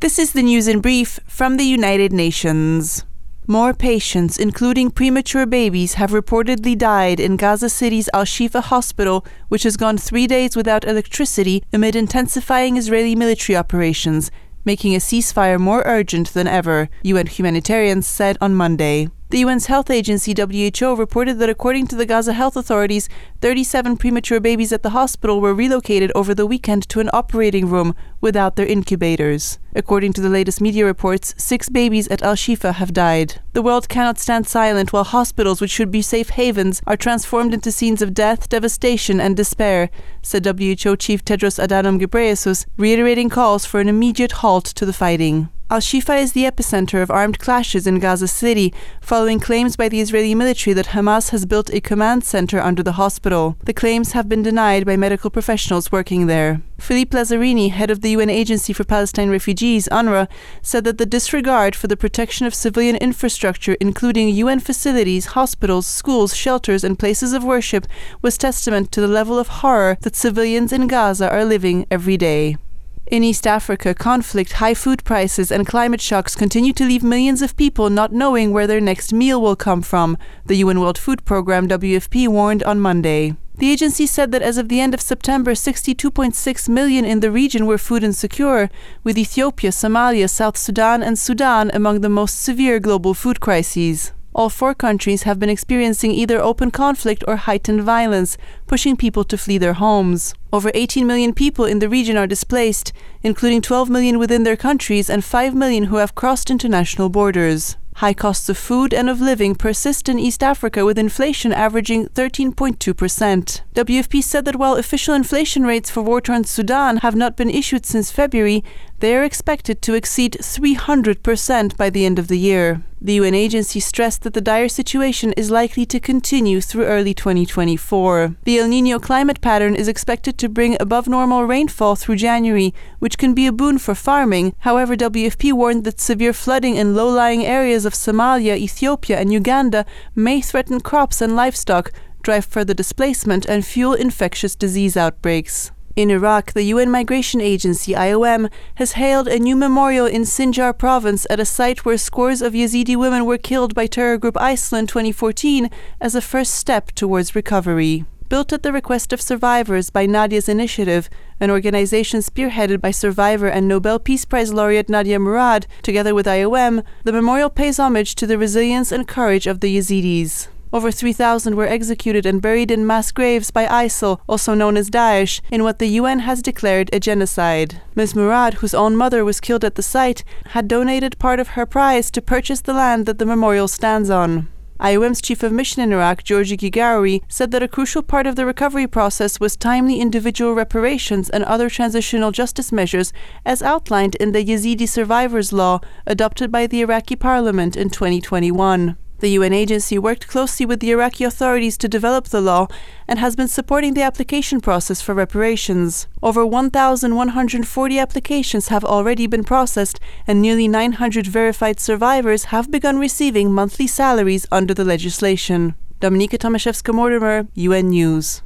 This is the news in brief from the United Nations. More patients, including premature babies, have reportedly died in Gaza City's Al Shifa hospital, which has gone three days without electricity amid intensifying Israeli military operations, making a ceasefire more urgent than ever, UN humanitarians said on Monday. The UN's health agency WHO reported that according to the Gaza health authorities, 37 premature babies at the hospital were relocated over the weekend to an operating room without their incubators. According to the latest media reports, six babies at Al Shifa have died. The world cannot stand silent while hospitals, which should be safe havens, are transformed into scenes of death, devastation, and despair, said WHO Chief Tedros Adhanom Ghebreyesus, reiterating calls for an immediate halt to the fighting. Al Shifa is the epicenter of armed clashes in Gaza City, following claims by the Israeli military that Hamas has built a command center under the hospital. The claims have been denied by medical professionals working there. Philippe Lazzarini, head of the UN Agency for Palestine Refugees, UNRWA, said that the disregard for the protection of civilian infrastructure, including UN facilities, hospitals, schools, shelters, and places of worship, was testament to the level of horror that civilians in Gaza are living every day. In East Africa, conflict, high food prices, and climate shocks continue to leave millions of people not knowing where their next meal will come from, the UN World Food Programme WFP warned on Monday. The agency said that as of the end of September, 62.6 million in the region were food insecure, with Ethiopia, Somalia, South Sudan, and Sudan among the most severe global food crises. All four countries have been experiencing either open conflict or heightened violence, pushing people to flee their homes. Over 18 million people in the region are displaced, including 12 million within their countries and 5 million who have crossed international borders. High costs of food and of living persist in East Africa with inflation averaging 13.2%. WFP said that while official inflation rates for war torn Sudan have not been issued since February, they are expected to exceed 300% by the end of the year. The UN agency stressed that the dire situation is likely to continue through early 2024. The El Nino climate pattern is expected to bring above normal rainfall through January, which can be a boon for farming. However, WFP warned that severe flooding in low lying areas of Somalia, Ethiopia, and Uganda may threaten crops and livestock, drive further displacement, and fuel infectious disease outbreaks. In Iraq, the UN Migration Agency IOM has hailed a new memorial in Sinjar province at a site where scores of Yazidi women were killed by terror group ISIL in 2014 as a first step towards recovery. Built at the request of survivors by Nadia's Initiative, an organization spearheaded by survivor and Nobel Peace Prize laureate Nadia Murad, together with IOM, the memorial pays homage to the resilience and courage of the Yazidis. Over 3,000 were executed and buried in mass graves by ISIL, also known as Daesh, in what the UN has declared a genocide. Ms. Murad, whose own mother was killed at the site, had donated part of her prize to purchase the land that the memorial stands on. IOM's chief of mission in Iraq, Giorgi Gigauri, said that a crucial part of the recovery process was timely individual reparations and other transitional justice measures as outlined in the Yazidi Survivors Law adopted by the Iraqi parliament in 2021. The UN agency worked closely with the Iraqi authorities to develop the law and has been supporting the application process for reparations. Over 1,140 applications have already been processed, and nearly 900 verified survivors have begun receiving monthly salaries under the legislation. Dominika Tomaszewska Mortimer, UN News.